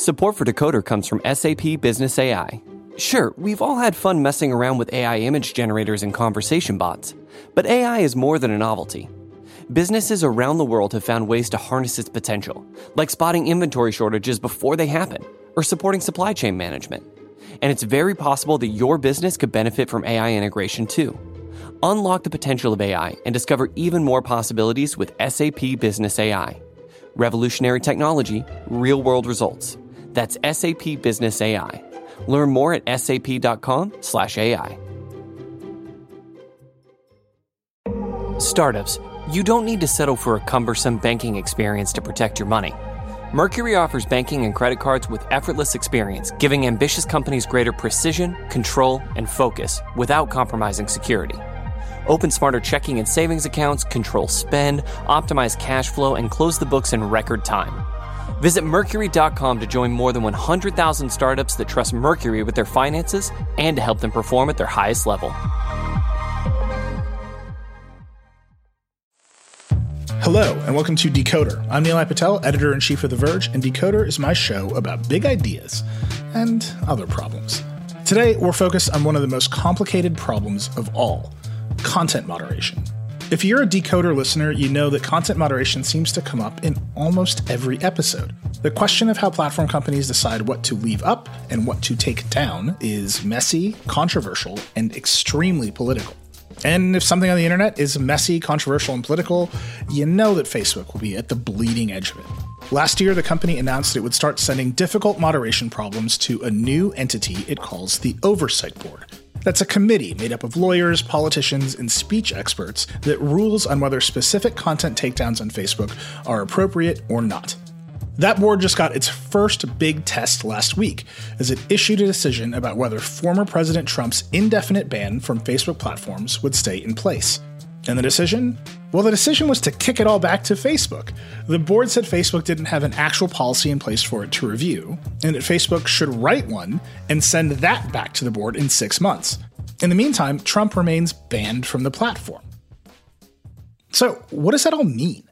Support for Decoder comes from SAP Business AI. Sure, we've all had fun messing around with AI image generators and conversation bots, but AI is more than a novelty. Businesses around the world have found ways to harness its potential, like spotting inventory shortages before they happen or supporting supply chain management. And it's very possible that your business could benefit from AI integration too. Unlock the potential of AI and discover even more possibilities with SAP Business AI. Revolutionary technology, real world results. That's SAP Business AI. Learn more at sap.com/ai. Startups, you don't need to settle for a cumbersome banking experience to protect your money. Mercury offers banking and credit cards with effortless experience, giving ambitious companies greater precision, control, and focus without compromising security. Open smarter checking and savings accounts, control spend, optimize cash flow, and close the books in record time. Visit Mercury.com to join more than 100,000 startups that trust Mercury with their finances and to help them perform at their highest level. Hello, and welcome to Decoder. I'm Nilay Patel, editor in chief of The Verge, and Decoder is my show about big ideas and other problems. Today, we're focused on one of the most complicated problems of all content moderation. If you're a decoder listener, you know that content moderation seems to come up in almost every episode. The question of how platform companies decide what to leave up and what to take down is messy, controversial, and extremely political. And if something on the internet is messy, controversial, and political, you know that Facebook will be at the bleeding edge of it. Last year, the company announced it would start sending difficult moderation problems to a new entity it calls the Oversight Board. That's a committee made up of lawyers, politicians, and speech experts that rules on whether specific content takedowns on Facebook are appropriate or not. That board just got its first big test last week as it issued a decision about whether former President Trump's indefinite ban from Facebook platforms would stay in place. And the decision? Well, the decision was to kick it all back to Facebook. The board said Facebook didn't have an actual policy in place for it to review, and that Facebook should write one and send that back to the board in six months. In the meantime, Trump remains banned from the platform. So, what does that all mean?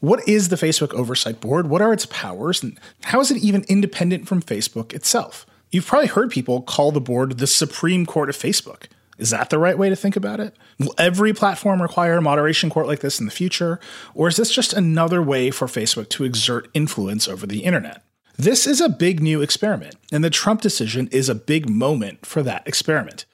What is the Facebook Oversight Board? What are its powers? And how is it even independent from Facebook itself? You've probably heard people call the board the Supreme Court of Facebook. Is that the right way to think about it? Will every platform require a moderation court like this in the future? Or is this just another way for Facebook to exert influence over the internet? This is a big new experiment, and the Trump decision is a big moment for that experiment.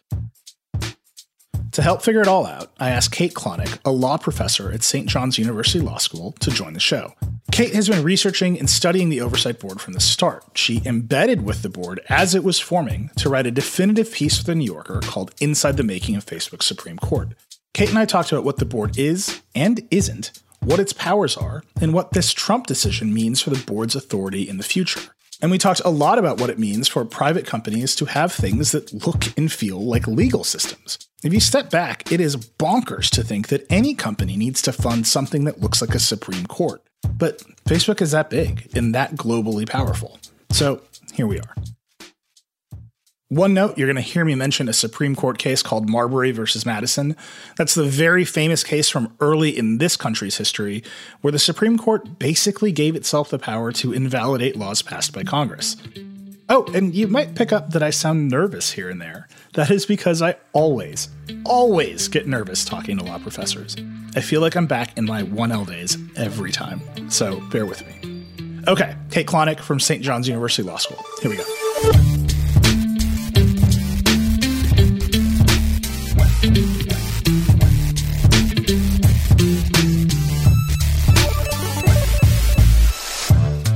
To help figure it all out, I asked Kate Klonick, a law professor at St. John's University Law School, to join the show. Kate has been researching and studying the Oversight Board from the start. She embedded with the board as it was forming to write a definitive piece for The New Yorker called Inside the Making of Facebook's Supreme Court. Kate and I talked about what the board is and isn't, what its powers are, and what this Trump decision means for the board's authority in the future. And we talked a lot about what it means for private companies to have things that look and feel like legal systems. If you step back, it is bonkers to think that any company needs to fund something that looks like a Supreme Court. But Facebook is that big and that globally powerful. So here we are. One note, you're going to hear me mention a Supreme Court case called Marbury versus Madison. That's the very famous case from early in this country's history, where the Supreme Court basically gave itself the power to invalidate laws passed by Congress. Oh, and you might pick up that I sound nervous here and there. That is because I always, always get nervous talking to law professors. I feel like I'm back in my 1L days every time, so bear with me. Okay, Kate Klonick from St. John's University Law School. Here we go.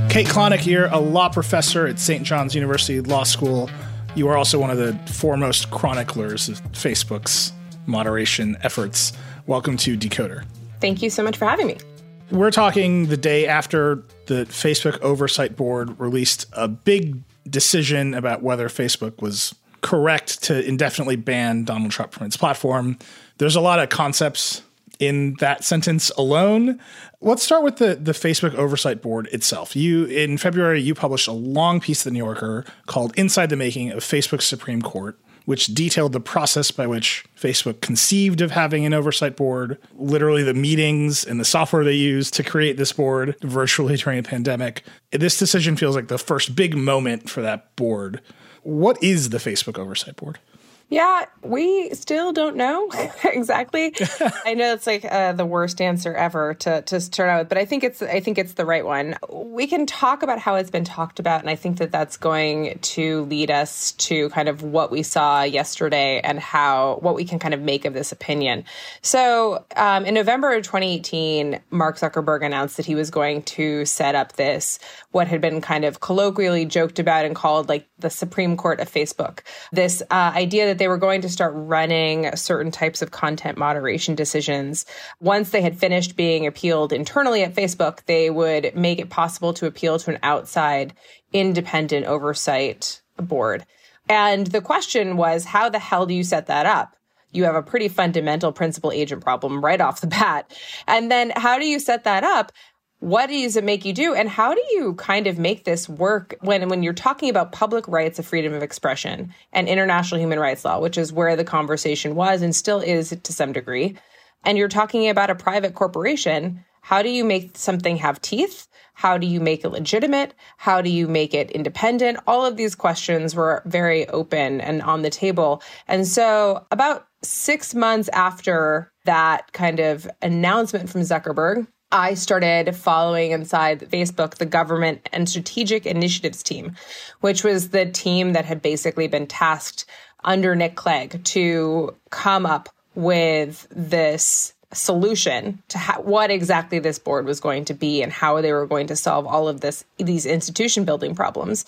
Kate Klonick here, a law professor at St. John's University Law School. You are also one of the foremost chroniclers of Facebook's moderation efforts. Welcome to Decoder. Thank you so much for having me. We're talking the day after the Facebook Oversight Board released a big decision about whether Facebook was correct to indefinitely ban Donald Trump from its platform. There's a lot of concepts in that sentence alone. Let's start with the the Facebook Oversight Board itself. You in February you published a long piece in the New Yorker called "Inside the Making of Facebook's Supreme Court," which detailed the process by which Facebook conceived of having an oversight board, literally the meetings and the software they used to create this board virtually during a pandemic. This decision feels like the first big moment for that board. What is the Facebook Oversight Board? Yeah, we still don't know exactly. I know it's like uh, the worst answer ever to to start out with, but I think it's I think it's the right one. We can talk about how it's been talked about, and I think that that's going to lead us to kind of what we saw yesterday and how what we can kind of make of this opinion. So, um, in November of 2018, Mark Zuckerberg announced that he was going to set up this what had been kind of colloquially joked about and called like the Supreme Court of Facebook. This uh, idea that they were going to start running certain types of content moderation decisions. Once they had finished being appealed internally at Facebook, they would make it possible to appeal to an outside independent oversight board. And the question was, how the hell do you set that up? You have a pretty fundamental principal agent problem right off the bat. And then how do you set that up what does it make you do? And how do you kind of make this work when when you're talking about public rights of freedom of expression and international human rights law which is where the conversation was and still is to some degree and you're talking about a private corporation how do you make something have teeth? How do you make it legitimate? How do you make it independent? All of these questions were very open and on the table. And so about 6 months after that kind of announcement from Zuckerberg I started following inside Facebook the government and strategic initiatives team, which was the team that had basically been tasked under Nick Clegg to come up with this solution to ha- what exactly this board was going to be and how they were going to solve all of this these institution building problems.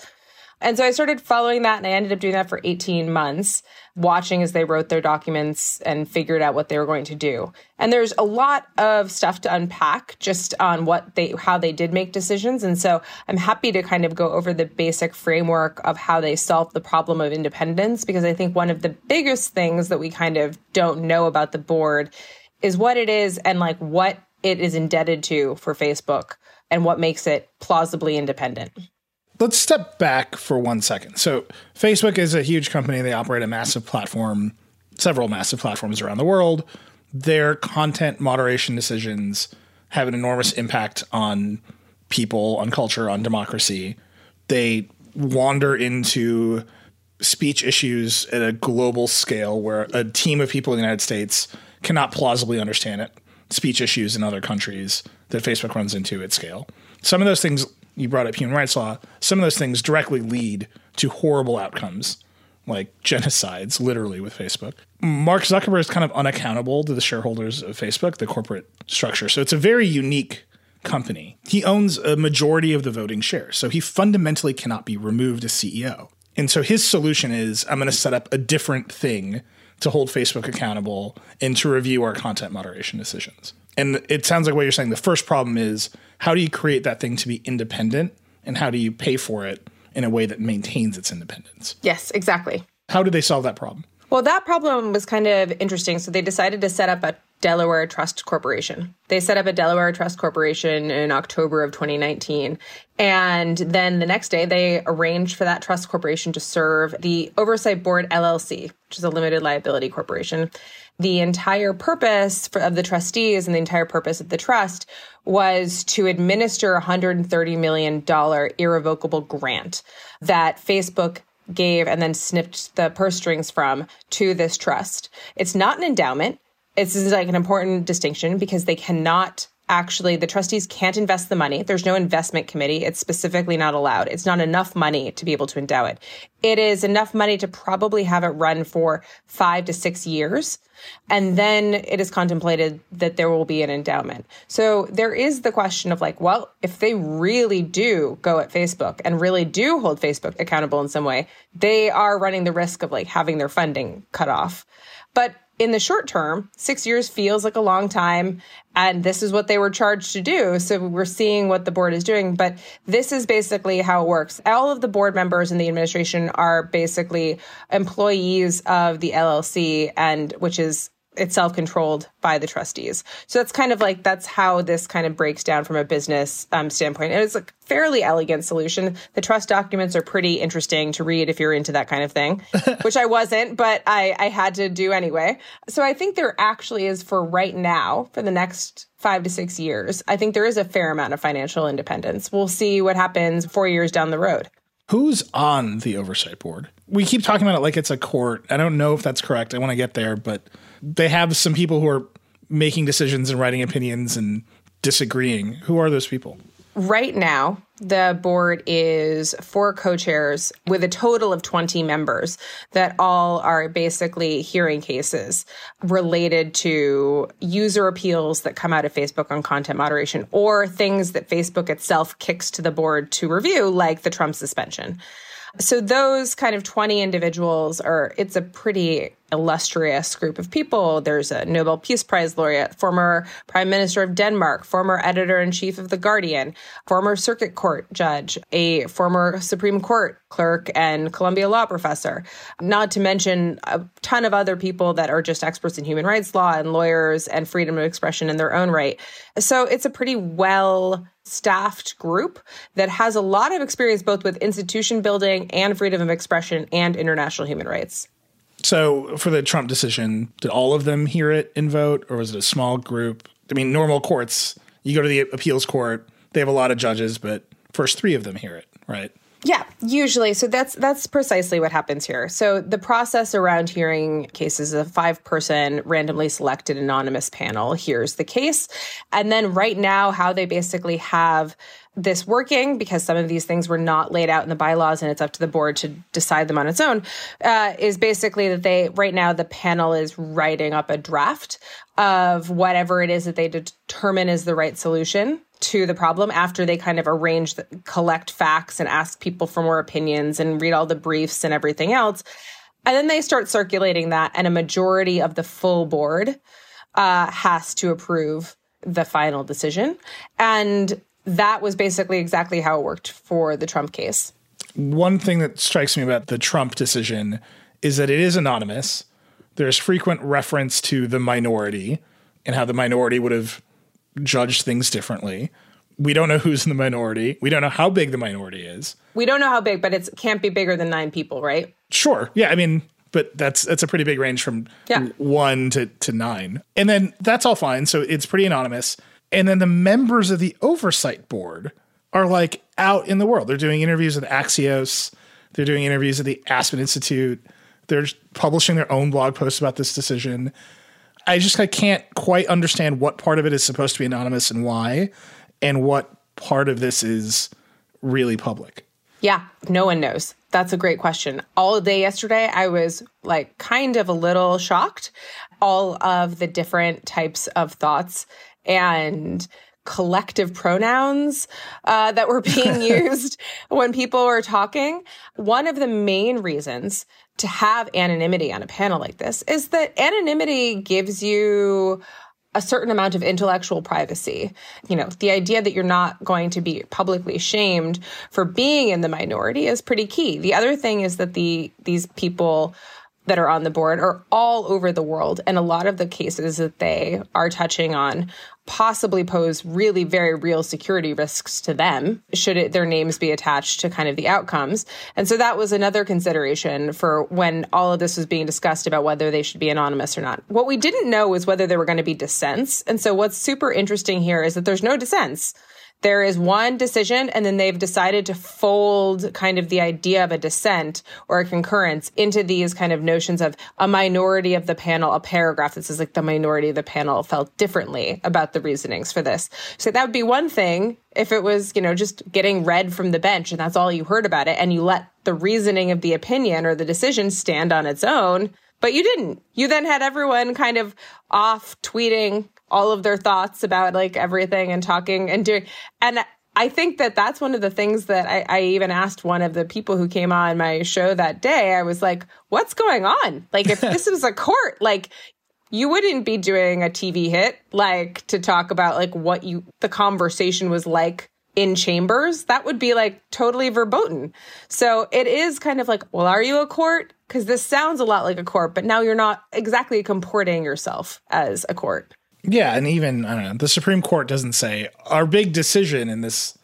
And so I started following that and I ended up doing that for 18 months, watching as they wrote their documents and figured out what they were going to do. And there's a lot of stuff to unpack just on what they how they did make decisions. And so I'm happy to kind of go over the basic framework of how they solved the problem of independence because I think one of the biggest things that we kind of don't know about the board is what it is and like what it is indebted to for Facebook and what makes it plausibly independent let's step back for one second. So, Facebook is a huge company. They operate a massive platform, several massive platforms around the world. Their content moderation decisions have an enormous impact on people, on culture, on democracy. They wander into speech issues at a global scale where a team of people in the United States cannot plausibly understand it. Speech issues in other countries that Facebook runs into at scale. Some of those things you brought up human rights law, some of those things directly lead to horrible outcomes like genocides, literally with Facebook. Mark Zuckerberg is kind of unaccountable to the shareholders of Facebook, the corporate structure. So it's a very unique company. He owns a majority of the voting shares. So he fundamentally cannot be removed as CEO. And so his solution is I'm going to set up a different thing to hold Facebook accountable and to review our content moderation decisions. And it sounds like what you're saying. The first problem is how do you create that thing to be independent and how do you pay for it in a way that maintains its independence? Yes, exactly. How did they solve that problem? Well, that problem was kind of interesting. So they decided to set up a Delaware Trust Corporation. They set up a Delaware Trust Corporation in October of 2019. And then the next day, they arranged for that trust corporation to serve the Oversight Board LLC, which is a limited liability corporation the entire purpose of the trustees and the entire purpose of the trust was to administer a $130 million irrevocable grant that Facebook gave and then snipped the purse strings from to this trust. It's not an endowment. It's like an important distinction because they cannot actually the trustees can't invest the money. There's no investment committee. It's specifically not allowed. It's not enough money to be able to endow it. It is enough money to probably have it run for five to six years. And then it is contemplated that there will be an endowment. So there is the question of like, well, if they really do go at Facebook and really do hold Facebook accountable in some way, they are running the risk of like having their funding cut off. But in the short term, six years feels like a long time. And this is what they were charged to do. So we're seeing what the board is doing. But this is basically how it works. All of the board members in the administration are basically employees of the LLC, and which is itself controlled by the trustees. So that's kind of like that's how this kind of breaks down from a business um, standpoint. And it's a fairly elegant solution. The trust documents are pretty interesting to read if you're into that kind of thing, which I wasn't, but I, I had to do anyway. So I think there actually is for right now, for the next five to six years, I think there is a fair amount of financial independence. We'll see what happens four years down the road. Who's on the oversight board? We keep talking about it like it's a court. I don't know if that's correct. I want to get there, but they have some people who are making decisions and writing opinions and disagreeing. Who are those people? Right now, the board is four co chairs with a total of 20 members that all are basically hearing cases related to user appeals that come out of Facebook on content moderation or things that Facebook itself kicks to the board to review, like the Trump suspension. So those kind of 20 individuals are, it's a pretty illustrious group of people. There's a Nobel Peace Prize laureate, former Prime Minister of Denmark, former editor in chief of The Guardian, former circuit court judge, a former Supreme Court clerk, and Columbia Law professor. Not to mention a ton of other people that are just experts in human rights law and lawyers and freedom of expression in their own right. So it's a pretty well staffed group that has a lot of experience both with institution building and freedom of expression and international human rights. So, for the Trump decision, did all of them hear it and vote, or was it a small group? I mean, normal courts, you go to the appeals court, they have a lot of judges, but first three of them hear it, right? Yeah, usually. So that's that's precisely what happens here. So the process around hearing cases is a five-person randomly selected anonymous panel hears the case, and then right now, how they basically have this working because some of these things were not laid out in the bylaws and it's up to the board to decide them on its own uh, is basically that they right now the panel is writing up a draft of whatever it is that they determine is the right solution to the problem after they kind of arrange the, collect facts and ask people for more opinions and read all the briefs and everything else. And then they start circulating that and a majority of the full board uh, has to approve the final decision. And that was basically exactly how it worked for the Trump case. One thing that strikes me about the Trump decision is that it is anonymous. There's frequent reference to the minority and how the minority would have judged things differently. We don't know who's in the minority. We don't know how big the minority is. We don't know how big, but it can't be bigger than nine people, right? Sure. Yeah. I mean, but that's that's a pretty big range from yeah. one to, to nine. And then that's all fine. So it's pretty anonymous. And then the members of the oversight board are like out in the world. They're doing interviews with Axios, they're doing interviews at the Aspen Institute, they're publishing their own blog posts about this decision. I just I can't quite understand what part of it is supposed to be anonymous and why, and what part of this is really public. Yeah, no one knows. That's a great question. All day yesterday, I was like kind of a little shocked. All of the different types of thoughts and collective pronouns uh, that were being used when people were talking. One of the main reasons to have anonymity on a panel like this is that anonymity gives you a certain amount of intellectual privacy. You know, the idea that you're not going to be publicly shamed for being in the minority is pretty key. The other thing is that the these people that are on the board are all over the world. And a lot of the cases that they are touching on possibly pose really very real security risks to them should it, their names be attached to kind of the outcomes. And so that was another consideration for when all of this was being discussed about whether they should be anonymous or not. What we didn't know was whether there were going to be dissents. And so what's super interesting here is that there's no dissents there is one decision and then they've decided to fold kind of the idea of a dissent or a concurrence into these kind of notions of a minority of the panel, a paragraph that says like the minority of the panel felt differently about the reasonings for this. So that would be one thing if it was, you know, just getting read from the bench and that's all you heard about it and you let the reasoning of the opinion or the decision stand on its own. But you didn't. You then had everyone kind of off tweeting all of their thoughts about like everything and talking and doing. And I think that that's one of the things that I, I, even asked one of the people who came on my show that day. I was like, what's going on? Like, if this was a court, like, you wouldn't be doing a TV hit, like, to talk about like what you, the conversation was like in chambers. That would be like totally verboten. So it is kind of like, well, are you a court? because this sounds a lot like a court, but now you're not exactly comporting yourself as a court. Yeah, and even I don't know, the Supreme Court doesn't say our big decision in this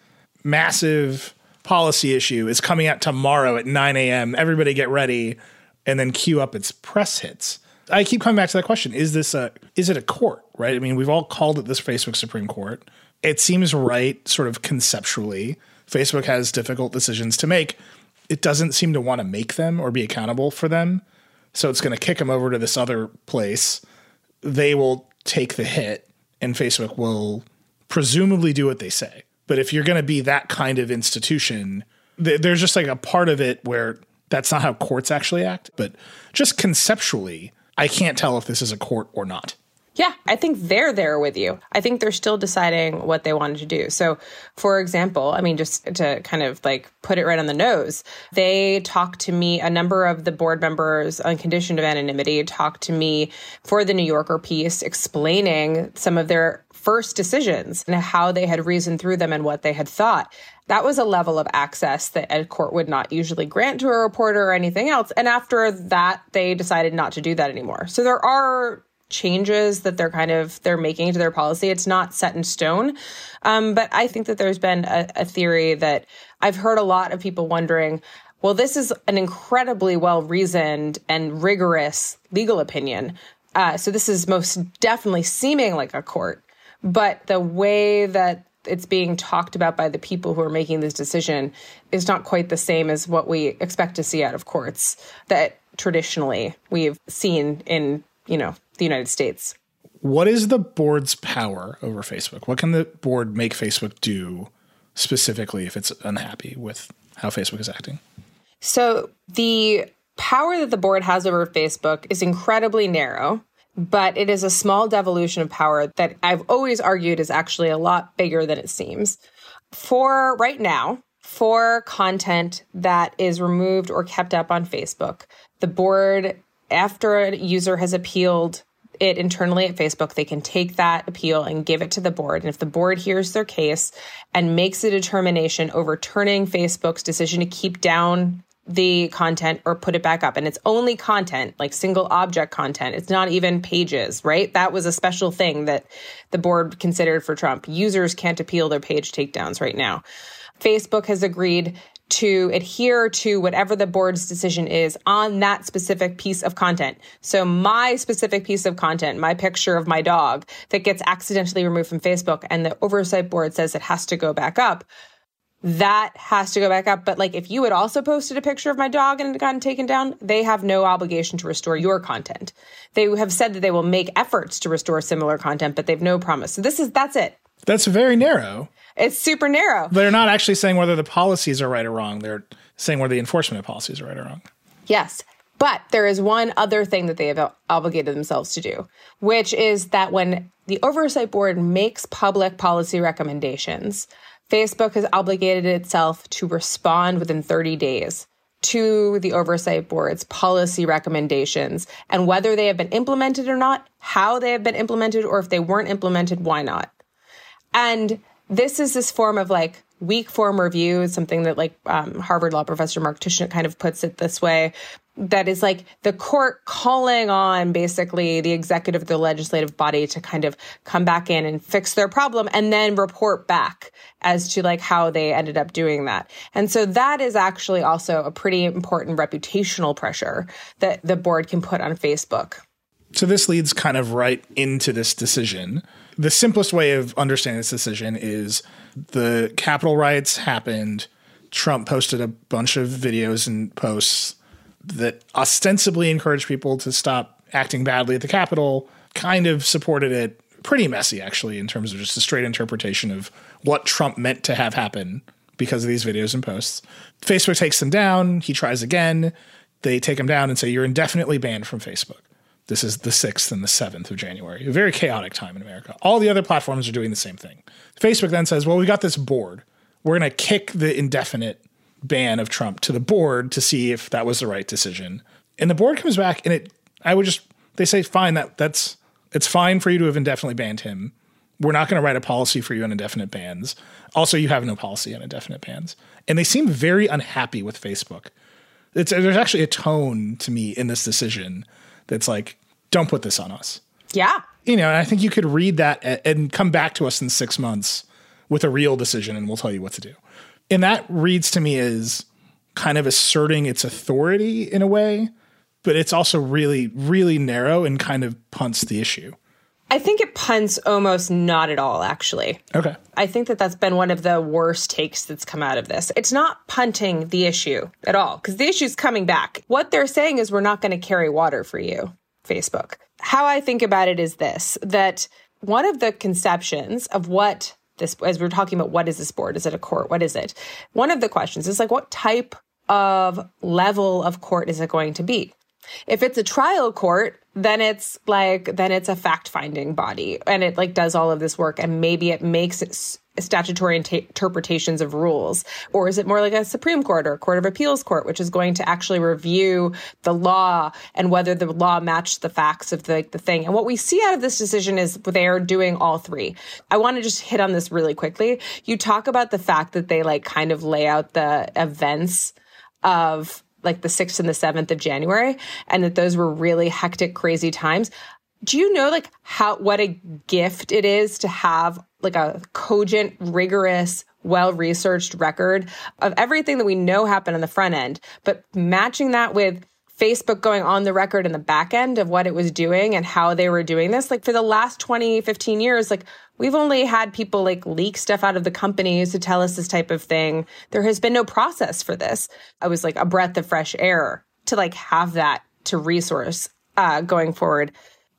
massive policy issue is coming out tomorrow at 9 a.m. Everybody get ready, and then queue up its press hits. I keep coming back to that question: Is this a is it a court? Right? I mean, we've all called it this Facebook Supreme Court. It seems right, sort of conceptually. Facebook has difficult decisions to make. It doesn't seem to want to make them or be accountable for them. So it's going to kick them over to this other place. They will take the hit, and Facebook will presumably do what they say. But if you're going to be that kind of institution, th- there's just like a part of it where that's not how courts actually act. But just conceptually, I can't tell if this is a court or not. Yeah, I think they're there with you. I think they're still deciding what they wanted to do. So, for example, I mean, just to kind of like put it right on the nose, they talked to me, a number of the board members on condition of anonymity talked to me for the New Yorker piece, explaining some of their first decisions and how they had reasoned through them and what they had thought. That was a level of access that Ed Court would not usually grant to a reporter or anything else. And after that, they decided not to do that anymore. So there are changes that they're kind of they're making to their policy it's not set in stone. Um, but i think that there's been a, a theory that i've heard a lot of people wondering well this is an incredibly well reasoned and rigorous legal opinion. Uh, so this is most definitely seeming like a court but the way that it's being talked about by the people who are making this decision is not quite the same as what we expect to see out of courts that traditionally we've seen in you know the United States. What is the board's power over Facebook? What can the board make Facebook do specifically if it's unhappy with how Facebook is acting? So, the power that the board has over Facebook is incredibly narrow, but it is a small devolution of power that I've always argued is actually a lot bigger than it seems. For right now, for content that is removed or kept up on Facebook, the board, after a user has appealed it internally at Facebook, they can take that appeal and give it to the board. And if the board hears their case and makes a determination overturning Facebook's decision to keep down the content or put it back up, and it's only content, like single object content, it's not even pages, right? That was a special thing that the board considered for Trump. Users can't appeal their page takedowns right now. Facebook has agreed to adhere to whatever the board's decision is on that specific piece of content. So my specific piece of content, my picture of my dog that gets accidentally removed from Facebook and the oversight board says it has to go back up, that has to go back up. But like if you had also posted a picture of my dog and it gotten taken down, they have no obligation to restore your content. They have said that they will make efforts to restore similar content, but they've no promise. So this is that's it. That's very narrow. It's super narrow. They're not actually saying whether the policies are right or wrong. They're saying whether the enforcement of policies are right or wrong. Yes. But there is one other thing that they have obligated themselves to do, which is that when the oversight board makes public policy recommendations, Facebook has obligated itself to respond within 30 days to the oversight board's policy recommendations and whether they have been implemented or not, how they have been implemented, or if they weren't implemented, why not. And this is this form of like weak form review something that like um, Harvard law professor Mark Tushnet kind of puts it this way that is like the court calling on basically the executive the legislative body to kind of come back in and fix their problem and then report back as to like how they ended up doing that. And so that is actually also a pretty important reputational pressure that the board can put on facebook. So this leads kind of right into this decision the simplest way of understanding this decision is the Capitol riots happened. Trump posted a bunch of videos and posts that ostensibly encouraged people to stop acting badly at the Capitol, kind of supported it. Pretty messy, actually, in terms of just a straight interpretation of what Trump meant to have happen because of these videos and posts. Facebook takes them down. He tries again. They take him down and say, You're indefinitely banned from Facebook. This is the 6th and the 7th of January. A very chaotic time in America. All the other platforms are doing the same thing. Facebook then says, well, we got this board. We're going to kick the indefinite ban of Trump to the board to see if that was the right decision. And the board comes back and it, I would just, they say, fine, that that's, it's fine for you to have indefinitely banned him. We're not going to write a policy for you on indefinite bans. Also, you have no policy on indefinite bans. And they seem very unhappy with Facebook It's, there's actually a tone to me in this decision that's like, don't put this on us. Yeah. You know, and I think you could read that and come back to us in six months with a real decision and we'll tell you what to do. And that reads to me as kind of asserting its authority in a way, but it's also really, really narrow and kind of punts the issue. I think it punts almost not at all, actually. Okay. I think that that's been one of the worst takes that's come out of this. It's not punting the issue at all, because the issue's coming back. What they're saying is, we're not going to carry water for you, Facebook. How I think about it is this that one of the conceptions of what this, as we're talking about what is this board? Is it a court? What is it? One of the questions is like, what type of level of court is it going to be? If it's a trial court, then it's like then it's a fact finding body and it like does all of this work and maybe it makes it statutory interpretations of rules. Or is it more like a supreme court or a court of appeals court which is going to actually review the law and whether the law matched the facts of the, the thing. And what we see out of this decision is they are doing all three. I want to just hit on this really quickly. You talk about the fact that they like kind of lay out the events of like the 6th and the 7th of January and that those were really hectic crazy times. Do you know like how what a gift it is to have like a cogent, rigorous, well-researched record of everything that we know happened on the front end, but matching that with Facebook going on the record in the back end of what it was doing and how they were doing this. Like for the last 20, 15 years, like we've only had people like leak stuff out of the companies to tell us this type of thing. There has been no process for this. I was like a breath of fresh air to like have that to resource uh, going forward.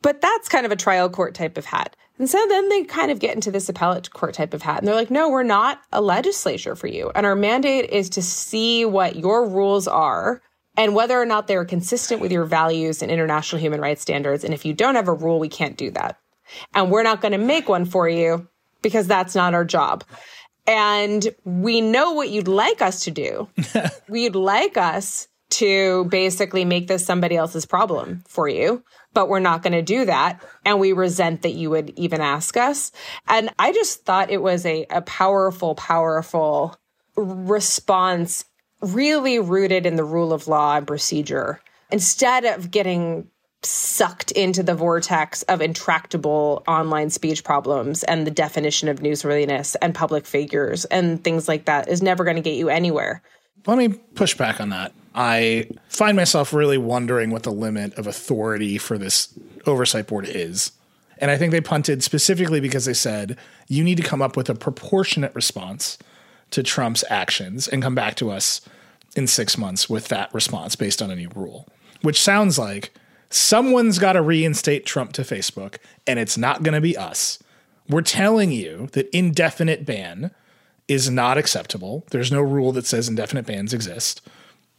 But that's kind of a trial court type of hat. And so then they kind of get into this appellate court type of hat. And they're like, no, we're not a legislature for you. And our mandate is to see what your rules are and whether or not they're consistent with your values and international human rights standards. And if you don't have a rule, we can't do that. And we're not going to make one for you because that's not our job. And we know what you'd like us to do. We'd like us to basically make this somebody else's problem for you, but we're not going to do that. And we resent that you would even ask us. And I just thought it was a, a powerful, powerful response really rooted in the rule of law and procedure instead of getting sucked into the vortex of intractable online speech problems and the definition of newsworthiness and public figures and things like that is never going to get you anywhere. Let me push back on that. I find myself really wondering what the limit of authority for this oversight board is. And I think they punted specifically because they said you need to come up with a proportionate response to Trump's actions and come back to us in six months with that response based on a new rule, which sounds like someone's got to reinstate Trump to Facebook, and it's not going to be us. We're telling you that indefinite ban is not acceptable. There's no rule that says indefinite bans exist,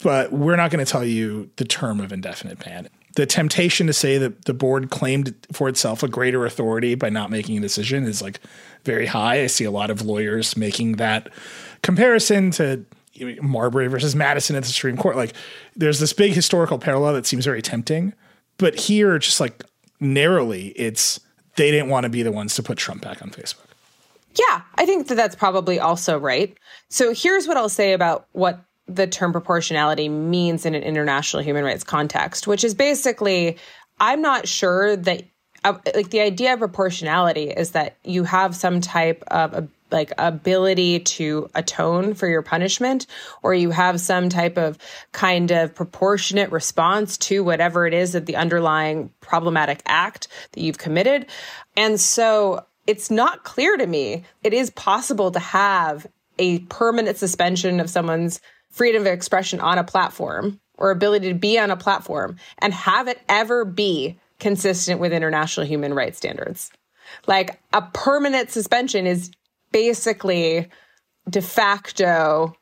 but we're not going to tell you the term of indefinite ban. The temptation to say that the board claimed for itself a greater authority by not making a decision is like very high. I see a lot of lawyers making that comparison to Marbury versus Madison at the Supreme Court. Like there's this big historical parallel that seems very tempting. But here, just like narrowly, it's they didn't want to be the ones to put Trump back on Facebook. Yeah, I think that that's probably also right. So here's what I'll say about what the term proportionality means in an international human rights context, which is basically, I'm not sure that, uh, like, the idea of proportionality is that you have some type of like ability to atone for your punishment or you have some type of kind of proportionate response to whatever it is that the underlying problematic act that you've committed. And so it's not clear to me it is possible to have a permanent suspension of someone's freedom of expression on a platform or ability to be on a platform and have it ever be consistent with international human rights standards. Like a permanent suspension is basically de facto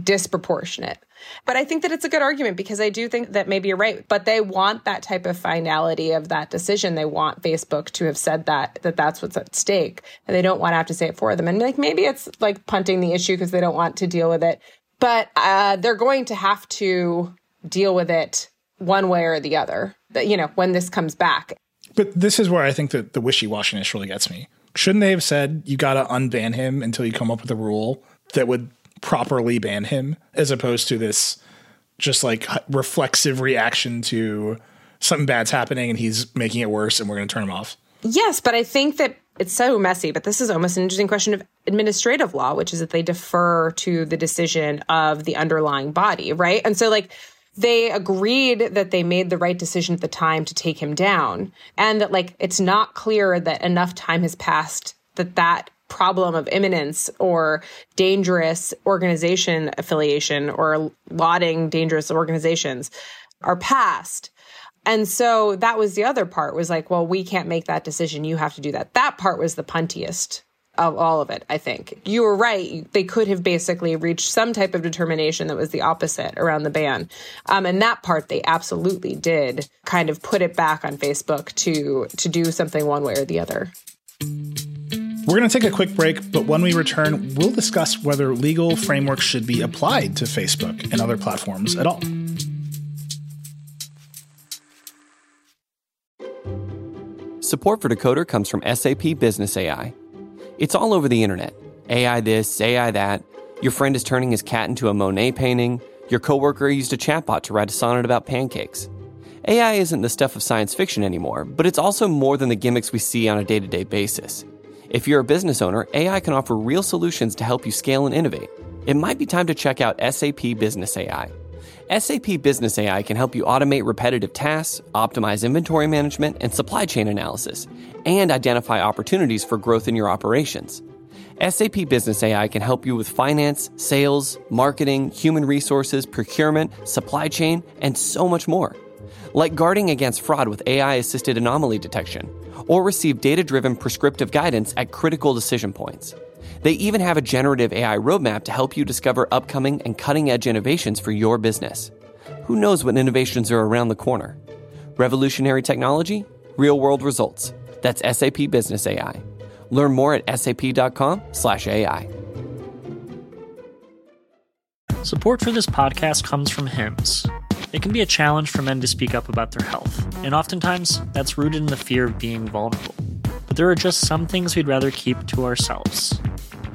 disproportionate. But I think that it's a good argument because I do think that maybe you're right. But they want that type of finality of that decision. They want Facebook to have said that that that's what's at stake, and they don't want to have to say it for them. And like maybe it's like punting the issue because they don't want to deal with it. But uh, they're going to have to deal with it one way or the other. You know when this comes back. But this is where I think that the wishy washiness really gets me shouldn't they have said you got to unban him until you come up with a rule that would properly ban him as opposed to this just like reflexive reaction to something bad's happening and he's making it worse and we're going to turn him off? Yes, but I think that it's so messy, but this is almost an interesting question of administrative law, which is that they defer to the decision of the underlying body, right? And so, like, they agreed that they made the right decision at the time to take him down, and that, like, it's not clear that enough time has passed that that problem of imminence or dangerous organization affiliation or lauding dangerous organizations are past and so that was the other part was like, well, we can't make that decision. You have to do that. That part was the puntiest of all of it, I think. You were right. They could have basically reached some type of determination that was the opposite around the ban. Um, and that part they absolutely did kind of put it back on Facebook to to do something one way or the other. We're going to take a quick break, but when we return, we'll discuss whether legal frameworks should be applied to Facebook and other platforms at all. Support for Decoder comes from SAP Business AI. It's all over the internet. AI this, AI that. Your friend is turning his cat into a Monet painting. Your coworker used a chatbot to write a sonnet about pancakes. AI isn't the stuff of science fiction anymore, but it's also more than the gimmicks we see on a day to day basis. If you're a business owner, AI can offer real solutions to help you scale and innovate. It might be time to check out SAP Business AI. SAP Business AI can help you automate repetitive tasks, optimize inventory management and supply chain analysis, and identify opportunities for growth in your operations. SAP Business AI can help you with finance, sales, marketing, human resources, procurement, supply chain, and so much more. Like guarding against fraud with AI assisted anomaly detection, or receive data driven prescriptive guidance at critical decision points. They even have a generative AI roadmap to help you discover upcoming and cutting edge innovations for your business. Who knows what innovations are around the corner? Revolutionary technology, real world results. That's SAP Business AI. Learn more at sap.com/slash AI. Support for this podcast comes from Hims. It can be a challenge for men to speak up about their health, and oftentimes that's rooted in the fear of being vulnerable. But there are just some things we'd rather keep to ourselves.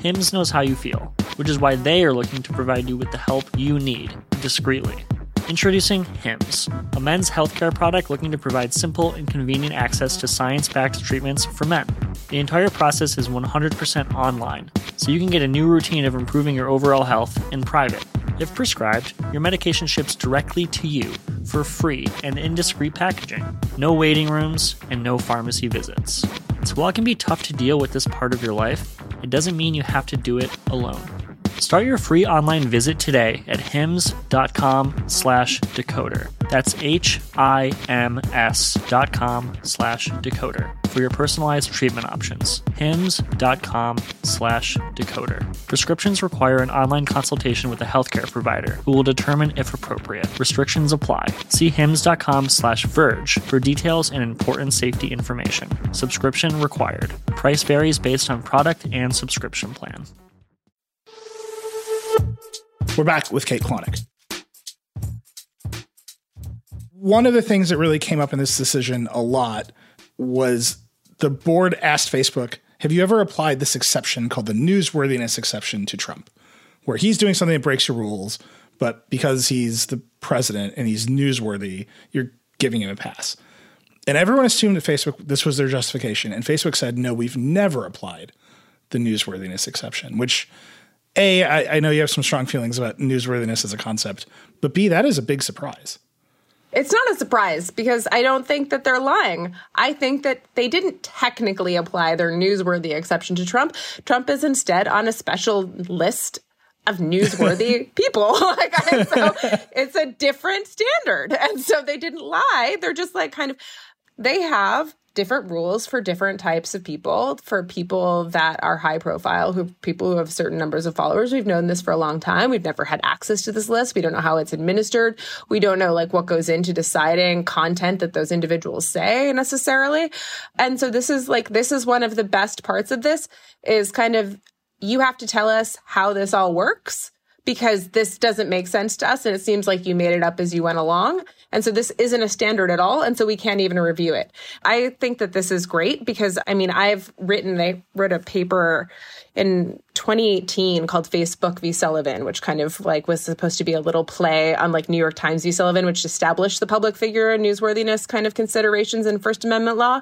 Hims knows how you feel, which is why they are looking to provide you with the help you need discreetly. Introducing Hims, a men's healthcare product looking to provide simple and convenient access to science backed treatments for men. The entire process is 100% online, so you can get a new routine of improving your overall health in private. If prescribed, your medication ships directly to you for free and in discreet packaging. No waiting rooms and no pharmacy visits. So while it can be tough to deal with this part of your life, it doesn't mean you have to do it alone. Start your free online visit today at hims.com slash decoder. That's H-I-M-S dot com slash decoder for your personalized treatment options. hims.com slash decoder. Prescriptions require an online consultation with a healthcare provider who will determine if appropriate. Restrictions apply. See hims.com slash verge for details and important safety information. Subscription required. Price varies based on product and subscription plan. We're back with Kate Klonick. One of the things that really came up in this decision a lot was the board asked Facebook, Have you ever applied this exception called the newsworthiness exception to Trump, where he's doing something that breaks your rules, but because he's the president and he's newsworthy, you're giving him a pass? And everyone assumed that Facebook this was their justification. And Facebook said, No, we've never applied the newsworthiness exception, which a, I, I know you have some strong feelings about newsworthiness as a concept, but B, that is a big surprise. It's not a surprise because I don't think that they're lying. I think that they didn't technically apply their newsworthy exception to Trump. Trump is instead on a special list of newsworthy people. like, so it's a different standard. And so they didn't lie. They're just like kind of, they have different rules for different types of people. For people that are high profile who people who have certain numbers of followers we've known this for a long time. We've never had access to this list. We don't know how it's administered. We don't know like what goes into deciding content that those individuals say necessarily. And so this is like this is one of the best parts of this is kind of you have to tell us how this all works because this doesn't make sense to us and it seems like you made it up as you went along. And so this isn't a standard at all. And so we can't even review it. I think that this is great because I mean, I've written, I wrote a paper in 2018 called Facebook v. Sullivan, which kind of like was supposed to be a little play on like New York Times v. Sullivan, which established the public figure and newsworthiness kind of considerations in First Amendment law.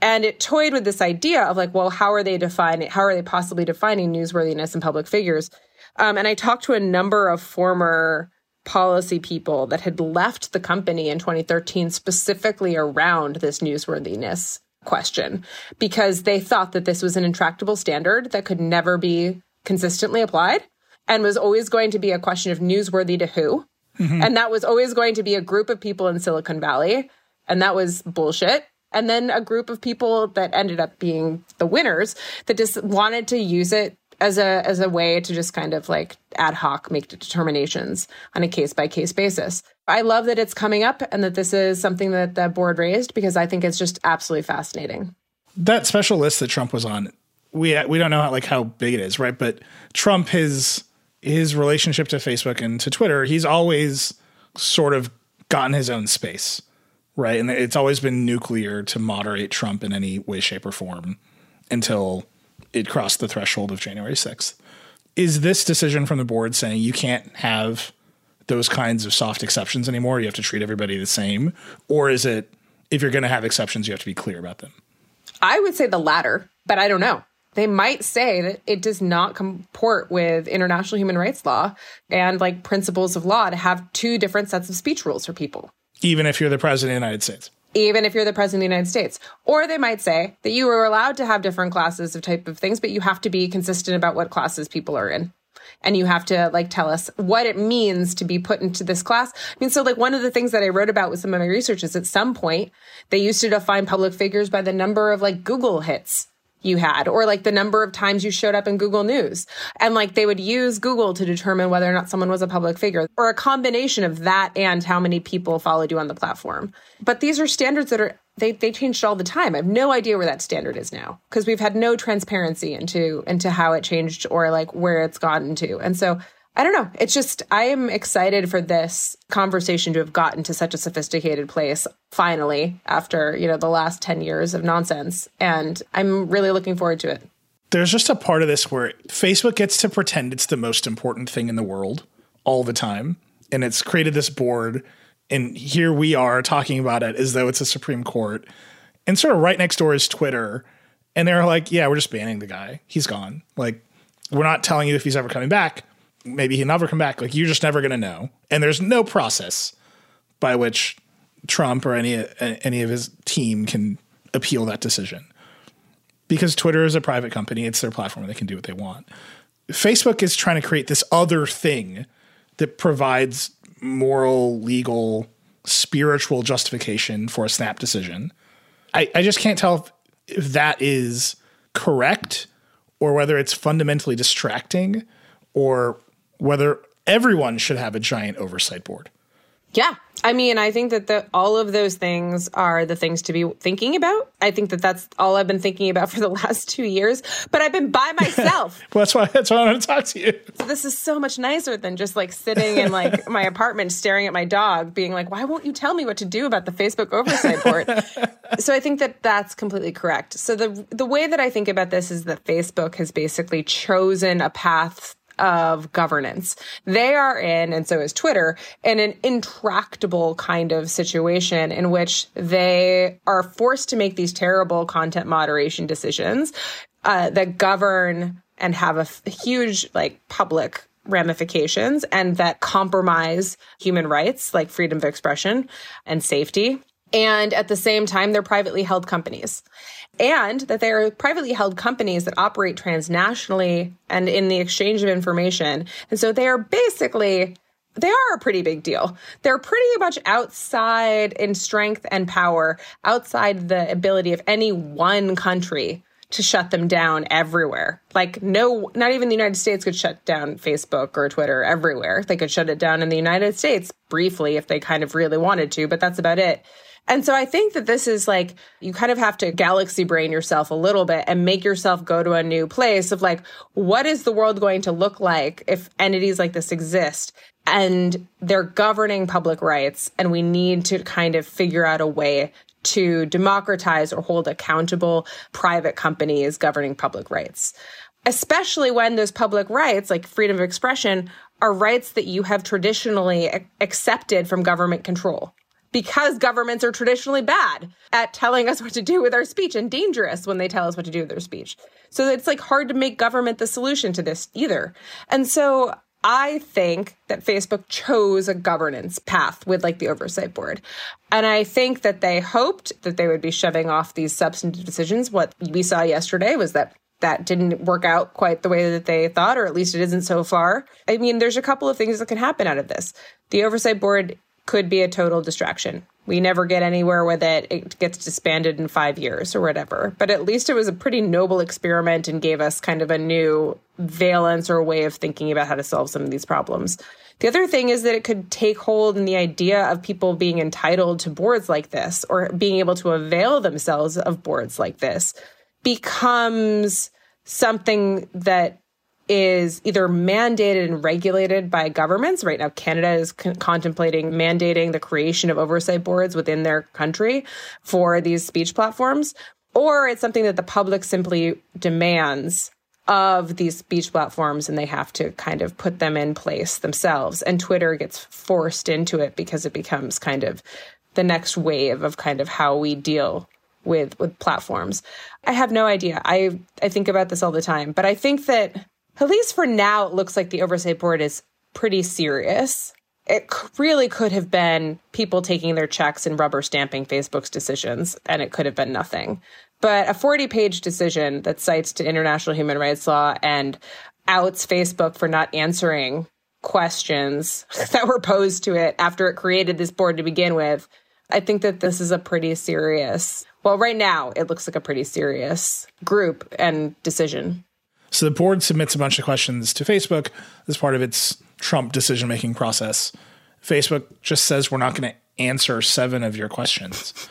And it toyed with this idea of like, well, how are they defining, how are they possibly defining newsworthiness and public figures? Um, and I talked to a number of former policy people that had left the company in 2013 specifically around this newsworthiness question because they thought that this was an intractable standard that could never be consistently applied and was always going to be a question of newsworthy to who. Mm-hmm. And that was always going to be a group of people in Silicon Valley. And that was bullshit. And then a group of people that ended up being the winners that just wanted to use it as a as a way to just kind of like ad hoc make determinations on a case by case basis. I love that it's coming up and that this is something that the board raised because I think it's just absolutely fascinating. That special list that Trump was on, we we don't know how, like how big it is, right? But Trump his his relationship to Facebook and to Twitter, he's always sort of gotten his own space, right? And it's always been nuclear to moderate Trump in any way, shape, or form until it crossed the threshold of January 6th. Is this decision from the board saying you can't have those kinds of soft exceptions anymore? You have to treat everybody the same? Or is it if you're going to have exceptions, you have to be clear about them? I would say the latter, but I don't know. They might say that it does not comport with international human rights law and like principles of law to have two different sets of speech rules for people. Even if you're the president of the United States even if you're the president of the United States. Or they might say that you are allowed to have different classes of type of things, but you have to be consistent about what classes people are in. And you have to like tell us what it means to be put into this class. I mean, so like one of the things that I wrote about with some of my research is at some point they used to define public figures by the number of like Google hits you had or like the number of times you showed up in Google News. And like they would use Google to determine whether or not someone was a public figure or a combination of that and how many people followed you on the platform. But these are standards that are they they changed all the time. I have no idea where that standard is now because we've had no transparency into into how it changed or like where it's gotten to. And so I don't know. It's just, I am excited for this conversation to have gotten to such a sophisticated place finally after, you know, the last 10 years of nonsense. And I'm really looking forward to it. There's just a part of this where Facebook gets to pretend it's the most important thing in the world all the time. And it's created this board. And here we are talking about it as though it's a Supreme Court. And sort of right next door is Twitter. And they're like, yeah, we're just banning the guy. He's gone. Like, we're not telling you if he's ever coming back maybe he'll never come back. Like you're just never going to know. And there's no process by which Trump or any any of his team can appeal that decision. Because Twitter is a private company, it's their platform, they can do what they want. Facebook is trying to create this other thing that provides moral, legal, spiritual justification for a snap decision. I, I just can't tell if, if that is correct or whether it's fundamentally distracting or whether everyone should have a giant oversight board. Yeah. I mean, I think that the, all of those things are the things to be thinking about. I think that that's all I've been thinking about for the last two years, but I've been by myself. well, that's why, that's why I want to talk to you. So this is so much nicer than just like sitting in like my apartment staring at my dog being like, why won't you tell me what to do about the Facebook oversight board? so I think that that's completely correct. So the, the way that I think about this is that Facebook has basically chosen a path of governance. They are in, and so is Twitter, in an intractable kind of situation in which they are forced to make these terrible content moderation decisions uh, that govern and have a f- huge like public ramifications and that compromise human rights like freedom of expression and safety. And at the same time, they're privately held companies and that they are privately held companies that operate transnationally and in the exchange of information. And so they are basically they are a pretty big deal. They're pretty much outside in strength and power, outside the ability of any one country to shut them down everywhere. Like no not even the United States could shut down Facebook or Twitter everywhere. They could shut it down in the United States briefly if they kind of really wanted to, but that's about it. And so I think that this is like, you kind of have to galaxy brain yourself a little bit and make yourself go to a new place of like, what is the world going to look like if entities like this exist? And they're governing public rights. And we need to kind of figure out a way to democratize or hold accountable private companies governing public rights. especially when those public rights, like freedom of expression, are rights that you have traditionally accepted from government control because governments are traditionally bad at telling us what to do with our speech and dangerous when they tell us what to do with their speech. So it's like hard to make government the solution to this either. And so I think that Facebook chose a governance path with like the oversight board. And I think that they hoped that they would be shoving off these substantive decisions. What we saw yesterday was that that didn't work out quite the way that they thought, or at least it isn't so far. I mean, there's a couple of things that can happen out of this. The oversight board could be a total distraction. We never get anywhere with it. It gets disbanded in five years or whatever. But at least it was a pretty noble experiment and gave us kind of a new valence or way of thinking about how to solve some of these problems. The other thing is that it could take hold in the idea of people being entitled to boards like this or being able to avail themselves of boards like this becomes something that is either mandated and regulated by governments. Right now, Canada is con- contemplating mandating the creation of oversight boards within their country for these speech platforms, or it's something that the public simply demands of these speech platforms and they have to kind of put them in place themselves. And Twitter gets forced into it because it becomes kind of the next wave of kind of how we deal with with platforms. I have no idea. I I think about this all the time, but I think that at least for now, it looks like the oversight board is pretty serious. It really could have been people taking their checks and rubber stamping Facebook's decisions, and it could have been nothing. But a 40 page decision that cites to international human rights law and outs Facebook for not answering questions that were posed to it after it created this board to begin with. I think that this is a pretty serious, well, right now, it looks like a pretty serious group and decision. So the board submits a bunch of questions to Facebook as part of its Trump decision making process. Facebook just says we're not going to answer seven of your questions.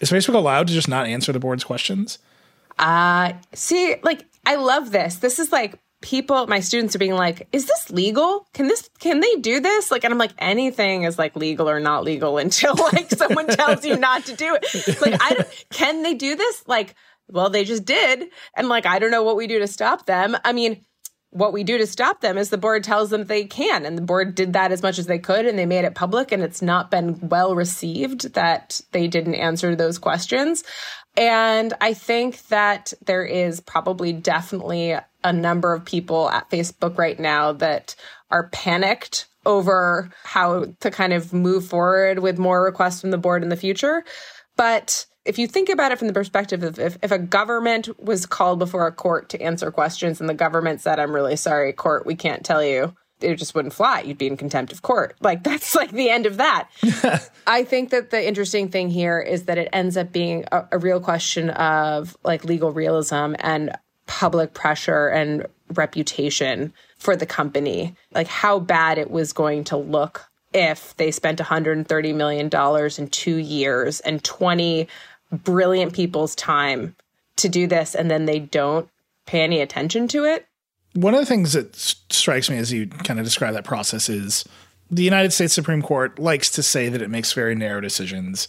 Is Facebook allowed to just not answer the board's questions? Uh see, like I love this. This is like people my students are being like is this legal can this can they do this like and i'm like anything is like legal or not legal until like someone tells you not to do it like i don't can they do this like well, they just did. And like, I don't know what we do to stop them. I mean, what we do to stop them is the board tells them they can. And the board did that as much as they could and they made it public. And it's not been well received that they didn't answer those questions. And I think that there is probably definitely a number of people at Facebook right now that are panicked over how to kind of move forward with more requests from the board in the future. But if you think about it from the perspective of if, if a government was called before a court to answer questions and the government said, I'm really sorry, court, we can't tell you, it just wouldn't fly. You'd be in contempt of court. Like that's like the end of that. I think that the interesting thing here is that it ends up being a, a real question of like legal realism and public pressure and reputation for the company. Like how bad it was going to look if they spent $130 million in two years and 20 brilliant people's time to do this and then they don't pay any attention to it. One of the things that strikes me as you kind of describe that process is the United States Supreme Court likes to say that it makes very narrow decisions,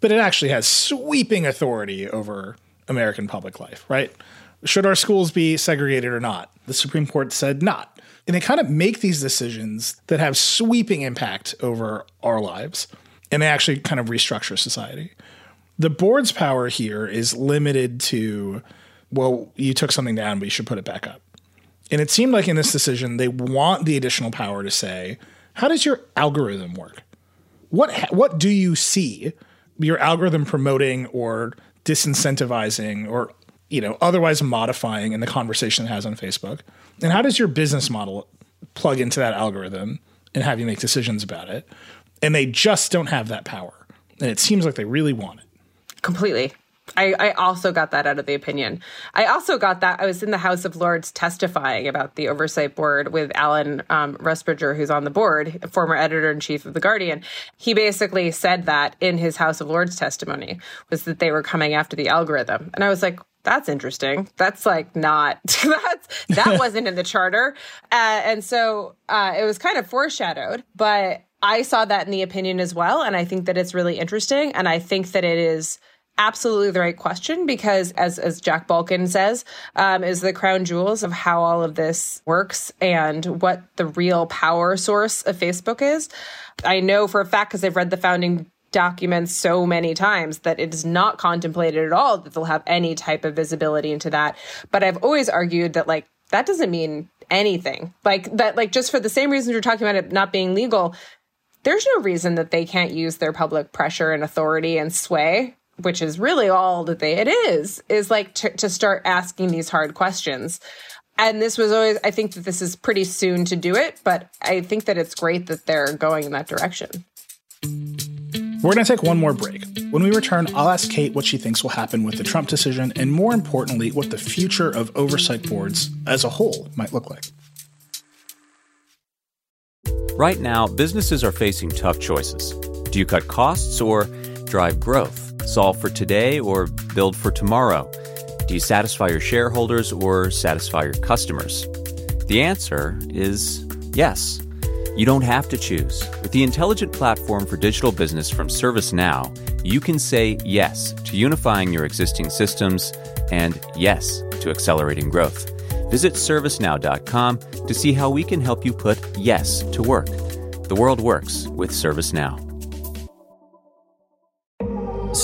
but it actually has sweeping authority over American public life, right? Should our schools be segregated or not? The Supreme Court said not. And they kind of make these decisions that have sweeping impact over our lives. And they actually kind of restructure society the board's power here is limited to, well, you took something down, but you should put it back up. And it seemed like in this decision, they want the additional power to say, how does your algorithm work? What, what do you see your algorithm promoting or disincentivizing or you know otherwise modifying in the conversation it has on Facebook? And how does your business model plug into that algorithm and have you make decisions about it? And they just don't have that power. And it seems like they really want it. Completely. I, I, also got that out of the opinion. I also got that I was in the House of Lords testifying about the oversight board with Alan um, Rusbridger, who's on the board, former editor in chief of the Guardian. He basically said that in his House of Lords testimony was that they were coming after the algorithm, and I was like, that's interesting. That's like not that's that wasn't in the charter, uh, and so uh, it was kind of foreshadowed, but I saw that in the opinion as well. And I think that it's really interesting. And I think that it is absolutely the right question because, as as Jack Balkin says, um, is the crown jewels of how all of this works and what the real power source of Facebook is. I know for a fact because I've read the founding documents so many times that it is not contemplated at all that they'll have any type of visibility into that. But I've always argued that like that doesn't mean anything. Like that like just for the same reasons you're talking about it not being legal, there's no reason that they can't use their public pressure and authority and sway which is really all that they it is is like to, to start asking these hard questions and this was always i think that this is pretty soon to do it but i think that it's great that they're going in that direction we're going to take one more break. When we return, I'll ask Kate what she thinks will happen with the Trump decision, and more importantly, what the future of oversight boards as a whole might look like. Right now, businesses are facing tough choices. Do you cut costs or drive growth? Solve for today or build for tomorrow? Do you satisfy your shareholders or satisfy your customers? The answer is yes. You don't have to choose. With the intelligent platform for digital business from ServiceNow, you can say yes to unifying your existing systems and yes to accelerating growth. Visit servicenow.com to see how we can help you put yes to work. The world works with ServiceNow.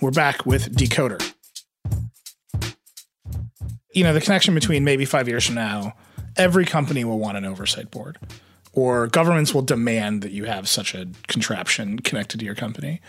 We're back with Decoder. You know, the connection between maybe five years from now, every company will want an oversight board, or governments will demand that you have such a contraption connected to your company.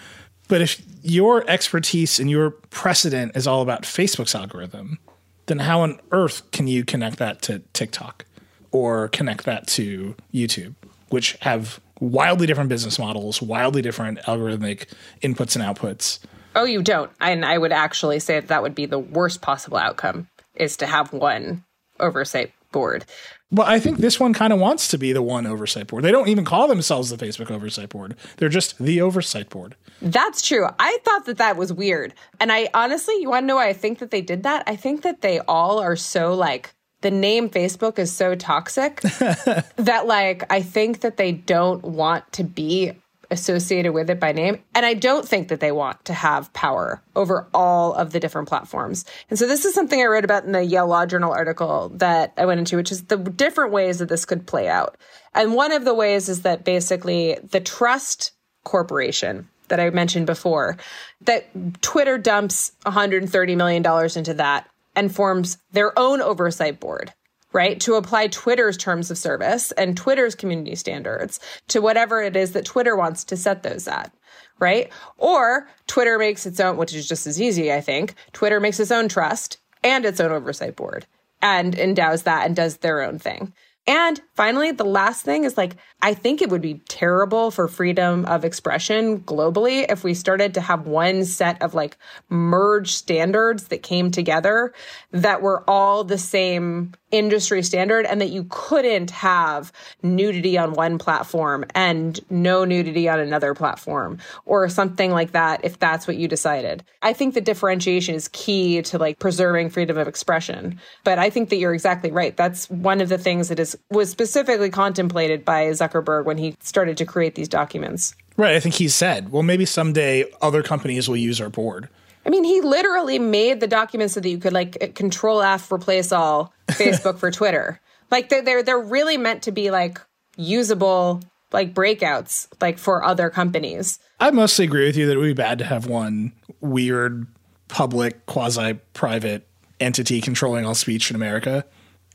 But if your expertise and your precedent is all about Facebook's algorithm, then how on earth can you connect that to TikTok or connect that to YouTube, which have wildly different business models, wildly different algorithmic inputs and outputs? Oh, you don't. And I would actually say that that would be the worst possible outcome is to have one oversight board. Well, I think this one kind of wants to be the one oversight board. They don't even call themselves the Facebook oversight board. They're just the oversight board. That's true. I thought that that was weird. And I honestly, you want to know why I think that they did that? I think that they all are so like the name Facebook is so toxic that like I think that they don't want to be associated with it by name. And I don't think that they want to have power over all of the different platforms. And so this is something I wrote about in the Yale Law Journal article that I went into, which is the different ways that this could play out. And one of the ways is that basically the trust corporation that I mentioned before, that Twitter dumps $130 million into that and forms their own oversight board right? To apply Twitter's terms of service and Twitter's community standards to whatever it is that Twitter wants to set those at, right? Or Twitter makes its own, which is just as easy, I think. Twitter makes its own trust and its own oversight board and endows that and does their own thing. And finally, the last thing is like, I think it would be terrible for freedom of expression globally if we started to have one set of like merged standards that came together that were all the same industry standard and that you couldn't have nudity on one platform and no nudity on another platform or something like that if that's what you decided. I think the differentiation is key to like preserving freedom of expression. But I think that you're exactly right. That's one of the things that is was specifically contemplated by Zuckerberg when he started to create these documents. Right, I think he said, well maybe someday other companies will use our board. I mean, he literally made the documents so that you could like eh, control F replace all Facebook for Twitter. Like they're, they're they're really meant to be like usable like breakouts like for other companies. I mostly agree with you that it would be bad to have one weird public quasi private entity controlling all speech in America.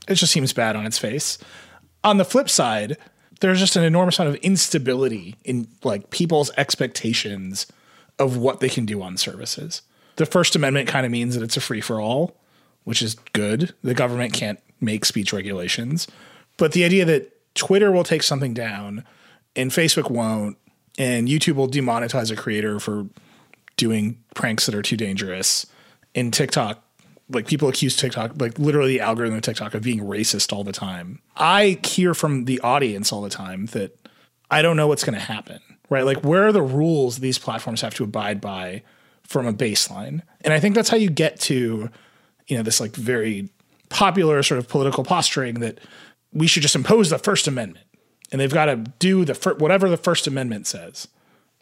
It just seems bad on its face. On the flip side, there's just an enormous amount of instability in like people's expectations of what they can do on services. The First Amendment kind of means that it's a free for all, which is good. The government can't make speech regulations. But the idea that Twitter will take something down and Facebook won't, and YouTube will demonetize a creator for doing pranks that are too dangerous. and TikTok, like people accuse TikTok, like literally the algorithm of TikTok of being racist all the time. I hear from the audience all the time that I don't know what's going to happen, right? Like, where are the rules these platforms have to abide by from a baseline? And I think that's how you get to, you know, this like very popular sort of political posturing that we should just impose the First Amendment and they've got to do the fir- whatever the First Amendment says,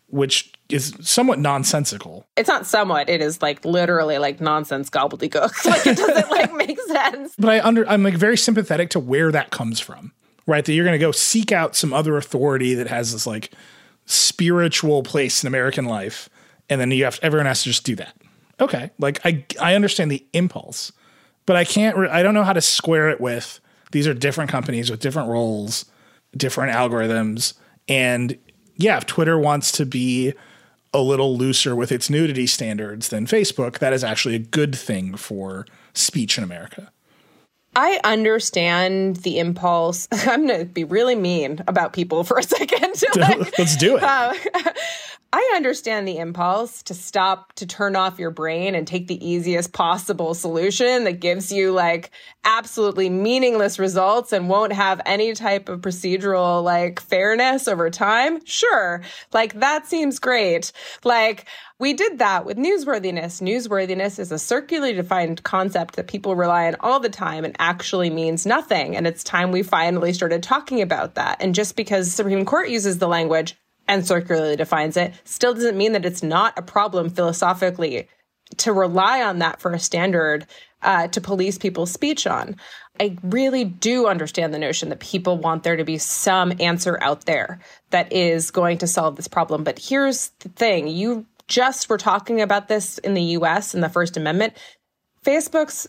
which is somewhat nonsensical. It's not somewhat; it is like literally like nonsense gobbledygook. like it doesn't like make sense. But I under I'm like very sympathetic to where that comes from, right? That you're going to go seek out some other authority that has this like spiritual place in American life, and then you have everyone has to just do that. Okay, like I I understand the impulse, but I can't. Re- I don't know how to square it with these are different companies with different roles different algorithms. And yeah, if Twitter wants to be a little looser with its nudity standards than Facebook, that is actually a good thing for speech in America. I understand the impulse. I'm going to be really mean about people for a second. like, Let's do it. Uh, I understand the impulse to stop, to turn off your brain and take the easiest possible solution that gives you like absolutely meaningless results and won't have any type of procedural like fairness over time. Sure. Like that seems great. Like we did that with newsworthiness. Newsworthiness is a circularly defined concept that people rely on all the time and actually means nothing. And it's time we finally started talking about that. And just because Supreme Court uses the language and circularly defines it still doesn't mean that it's not a problem philosophically to rely on that for a standard uh, to police people's speech on. I really do understand the notion that people want there to be some answer out there that is going to solve this problem. But here's the thing you just were talking about this in the US in the First Amendment. Facebook's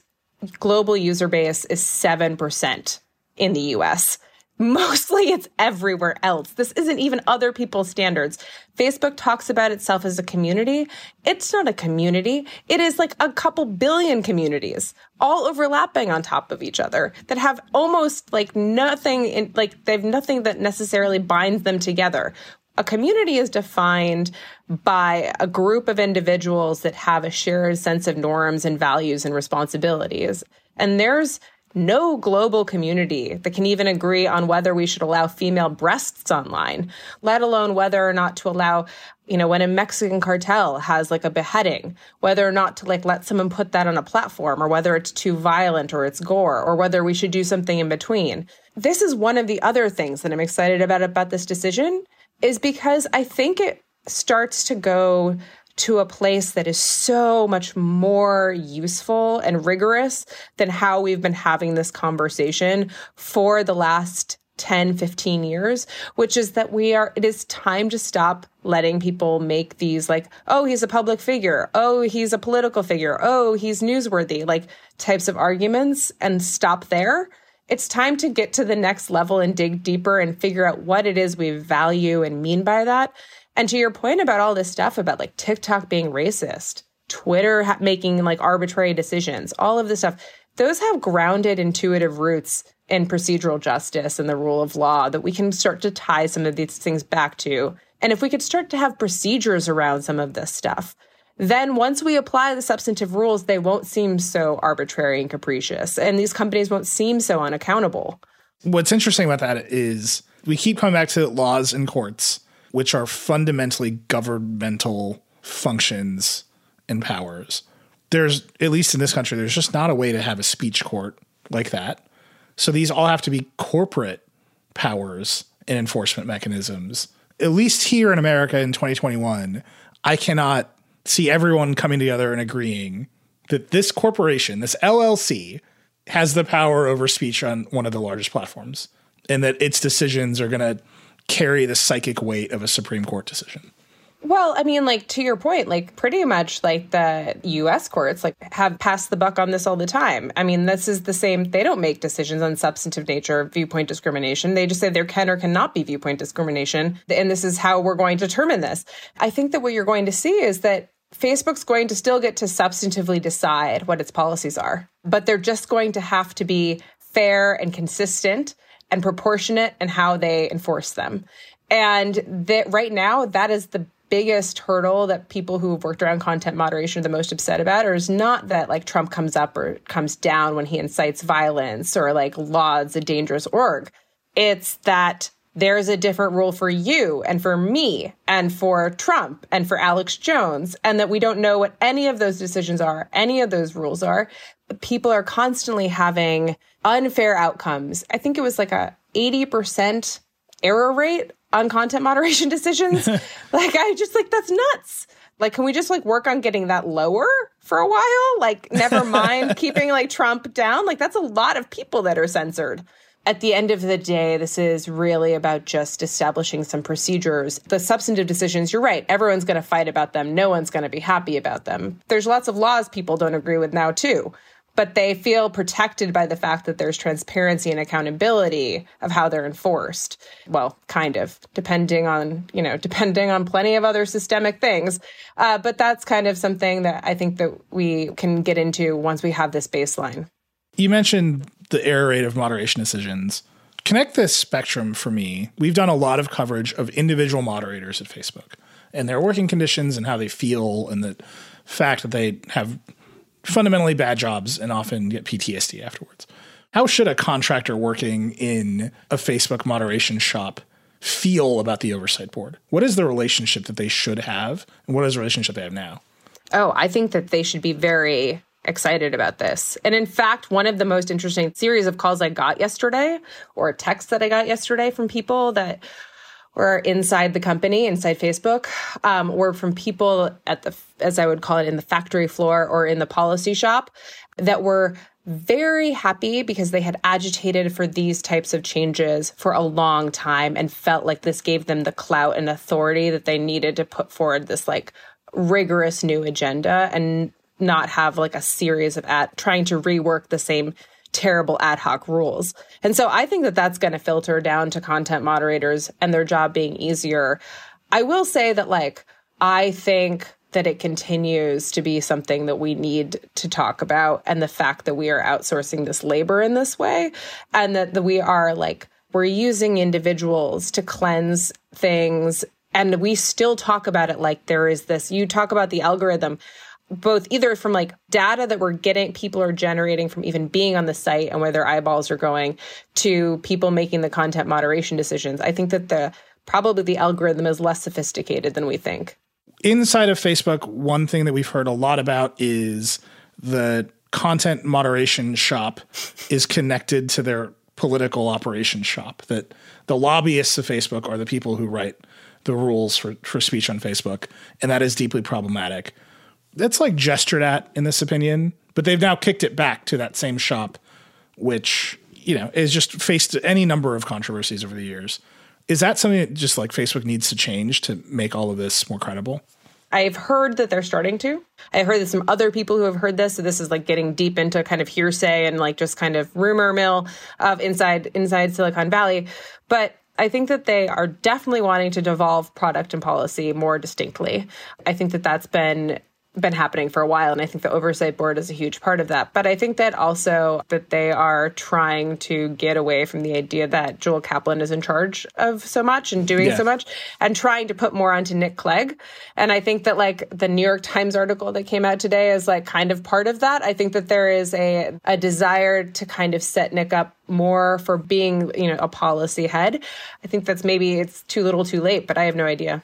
global user base is 7% in the US. Mostly it's everywhere else. This isn't even other people's standards. Facebook talks about itself as a community. It's not a community. It is like a couple billion communities all overlapping on top of each other that have almost like nothing in, like they have nothing that necessarily binds them together. A community is defined by a group of individuals that have a shared sense of norms and values and responsibilities. And there's no global community that can even agree on whether we should allow female breasts online, let alone whether or not to allow, you know, when a Mexican cartel has like a beheading, whether or not to like let someone put that on a platform or whether it's too violent or it's gore or whether we should do something in between. This is one of the other things that I'm excited about about this decision is because I think it starts to go to a place that is so much more useful and rigorous than how we've been having this conversation for the last 10, 15 years, which is that we are, it is time to stop letting people make these like, oh, he's a public figure. Oh, he's a political figure. Oh, he's newsworthy, like types of arguments and stop there. It's time to get to the next level and dig deeper and figure out what it is we value and mean by that. And to your point about all this stuff about like TikTok being racist, Twitter ha- making like arbitrary decisions, all of this stuff, those have grounded intuitive roots in procedural justice and the rule of law that we can start to tie some of these things back to. And if we could start to have procedures around some of this stuff, then once we apply the substantive rules, they won't seem so arbitrary and capricious. And these companies won't seem so unaccountable. What's interesting about that is we keep coming back to laws and courts which are fundamentally governmental functions and powers. There's, at least in this country, there's just not a way to have a speech court like that. So these all have to be corporate powers and enforcement mechanisms. At least here in America in 2021, I cannot see everyone coming together and agreeing that this corporation, this LLC, has the power over speech on one of the largest platforms and that its decisions are going to carry the psychic weight of a Supreme Court decision. Well, I mean, like to your point, like pretty much like the US courts like have passed the buck on this all the time. I mean, this is the same they don't make decisions on substantive nature of viewpoint discrimination. They just say there can or cannot be viewpoint discrimination. And this is how we're going to determine this. I think that what you're going to see is that Facebook's going to still get to substantively decide what its policies are, but they're just going to have to be fair and consistent and proportionate in how they enforce them. And that right now, that is the biggest hurdle that people who have worked around content moderation are the most upset about or is not that like Trump comes up or comes down when he incites violence or like lauds a dangerous org. It's that there's a different rule for you and for me and for Trump and for Alex Jones, and that we don't know what any of those decisions are, any of those rules are. People are constantly having unfair outcomes. I think it was like a 80% error rate on content moderation decisions. like I just like that's nuts. Like can we just like work on getting that lower for a while? Like never mind keeping like Trump down. Like that's a lot of people that are censored. At the end of the day, this is really about just establishing some procedures. The substantive decisions, you're right, everyone's going to fight about them. No one's going to be happy about them. There's lots of laws people don't agree with now, too but they feel protected by the fact that there's transparency and accountability of how they're enforced. Well, kind of, depending on, you know, depending on plenty of other systemic things. Uh, but that's kind of something that I think that we can get into once we have this baseline. You mentioned the error rate of moderation decisions. Connect this spectrum for me. We've done a lot of coverage of individual moderators at Facebook and their working conditions and how they feel and the fact that they have fundamentally bad jobs and often get PTSD afterwards. How should a contractor working in a Facebook moderation shop feel about the oversight board? What is the relationship that they should have, and what is the relationship they have now? Oh, I think that they should be very excited about this. And in fact, one of the most interesting series of calls I got yesterday, or texts that I got yesterday from people that were inside the company, inside Facebook, um, or from people at the, as I would call it, in the factory floor or in the policy shop that were very happy because they had agitated for these types of changes for a long time and felt like this gave them the clout and authority that they needed to put forward this like rigorous new agenda and not have like a series of at trying to rework the same terrible ad hoc rules. And so I think that that's going to filter down to content moderators and their job being easier. I will say that, like, I think that it continues to be something that we need to talk about and the fact that we are outsourcing this labor in this way and that, that we are like we're using individuals to cleanse things and we still talk about it like there is this. You talk about the algorithm both either from like data that we're getting people are generating from even being on the site and where their eyeballs are going to people making the content moderation decisions. I think that the probably the algorithm is less sophisticated than we think inside of facebook one thing that we've heard a lot about is the content moderation shop is connected to their political operations shop that the lobbyists of facebook are the people who write the rules for, for speech on facebook and that is deeply problematic that's like gestured at in this opinion, but they've now kicked it back to that same shop, which you know is just faced any number of controversies over the years. Is that something that just like Facebook needs to change to make all of this more credible? I've heard that they're starting to. I heard that some other people who have heard this. So this is like getting deep into kind of hearsay and like just kind of rumor mill of inside inside Silicon Valley. But I think that they are definitely wanting to devolve product and policy more distinctly. I think that that's been been happening for a while and i think the oversight board is a huge part of that. But i think that also that they are trying to get away from the idea that joel kaplan is in charge of so much and doing so much and trying to put more onto nick clegg. And i think that like the new york times article that came out today is like kind of part of that. I think that there is a, a desire to kind of set nick up more for being you know a policy head. I think that's maybe it's too little too late but i have no idea.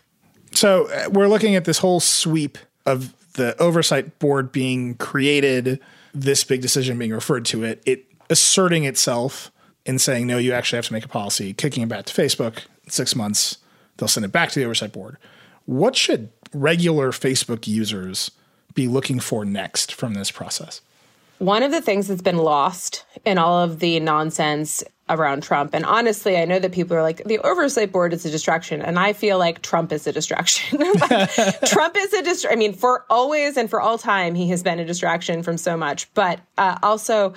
So uh, we're looking at this whole sweep of the oversight board being created, this big decision being referred to it, it asserting itself and saying, no, you actually have to make a policy, kicking it back to Facebook six months. They'll send it back to the oversight board. What should regular Facebook users be looking for next from this process? One of the things that's been lost in all of the nonsense around Trump. And honestly, I know that people are like, the oversight board is a distraction. And I feel like Trump is a distraction. Trump is a distraction. I mean, for always and for all time, he has been a distraction from so much. But uh, also,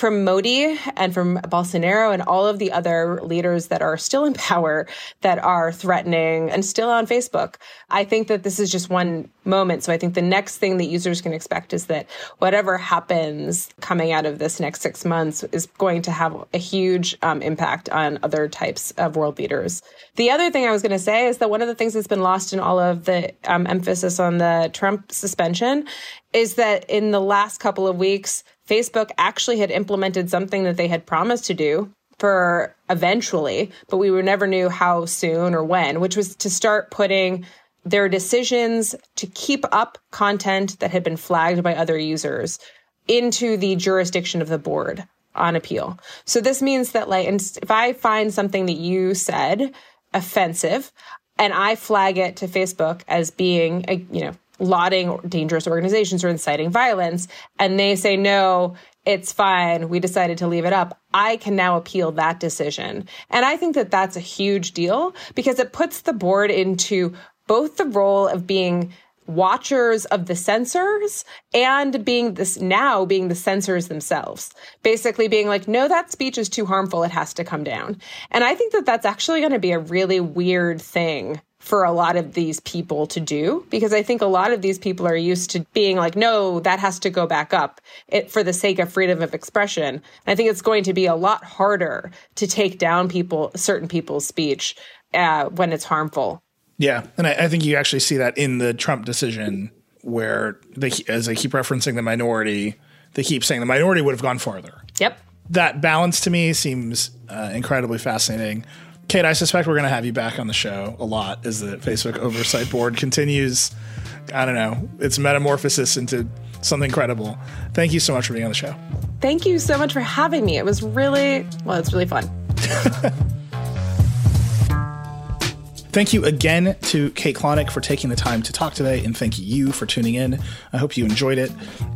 from Modi and from Bolsonaro and all of the other leaders that are still in power that are threatening and still on Facebook. I think that this is just one moment. So I think the next thing that users can expect is that whatever happens coming out of this next six months is going to have a huge um, impact on other types of world leaders. The other thing I was going to say is that one of the things that's been lost in all of the um, emphasis on the Trump suspension is that in the last couple of weeks, Facebook actually had implemented something that they had promised to do for eventually, but we never knew how soon or when, which was to start putting their decisions to keep up content that had been flagged by other users into the jurisdiction of the board on appeal. So this means that like if I find something that you said offensive and I flag it to Facebook as being a, you know lauding dangerous organizations or inciting violence, and they say, no, it's fine. We decided to leave it up. I can now appeal that decision. And I think that that's a huge deal because it puts the board into both the role of being watchers of the censors and being this now being the censors themselves basically being like no that speech is too harmful it has to come down and i think that that's actually going to be a really weird thing for a lot of these people to do because I think a lot of these people are used to being like, no, that has to go back up it, for the sake of freedom of expression. I think it's going to be a lot harder to take down people, certain people's speech uh, when it's harmful. Yeah, and I, I, think you actually see that in the Trump decision where they, as they keep referencing the minority, they keep saying the minority would have gone farther. Yep. That balance to me seems uh, incredibly fascinating. Kate, I suspect we're going to have you back on the show a lot as the Facebook Oversight Board continues, I don't know, its metamorphosis into something credible. Thank you so much for being on the show. Thank you so much for having me. It was really, well, it's really fun. Thank you again to Kate Klonick for taking the time to talk today, and thank you for tuning in. I hope you enjoyed it.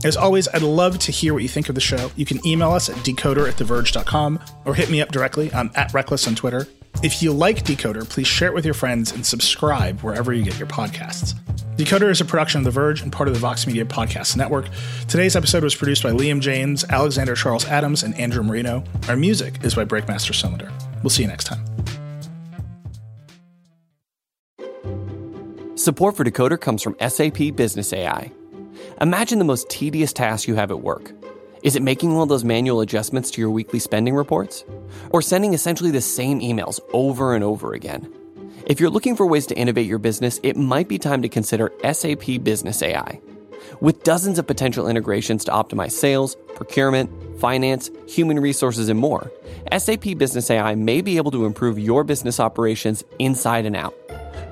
As always, I'd love to hear what you think of the show. You can email us at decoder at theverge.com or hit me up directly. I'm at Reckless on Twitter. If you like Decoder, please share it with your friends and subscribe wherever you get your podcasts. Decoder is a production of The Verge and part of the Vox Media Podcast Network. Today's episode was produced by Liam James, Alexander Charles Adams, and Andrew Marino. Our music is by Breakmaster Cylinder. We'll see you next time. Support for Decoder comes from SAP Business AI. Imagine the most tedious task you have at work is it making all those manual adjustments to your weekly spending reports? Or sending essentially the same emails over and over again? If you're looking for ways to innovate your business, it might be time to consider SAP Business AI. With dozens of potential integrations to optimize sales, procurement, finance, human resources, and more, SAP Business AI may be able to improve your business operations inside and out.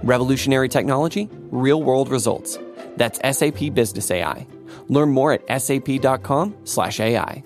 Revolutionary technology, real world results. That's SAP Business AI. Learn more at sap.com/ai.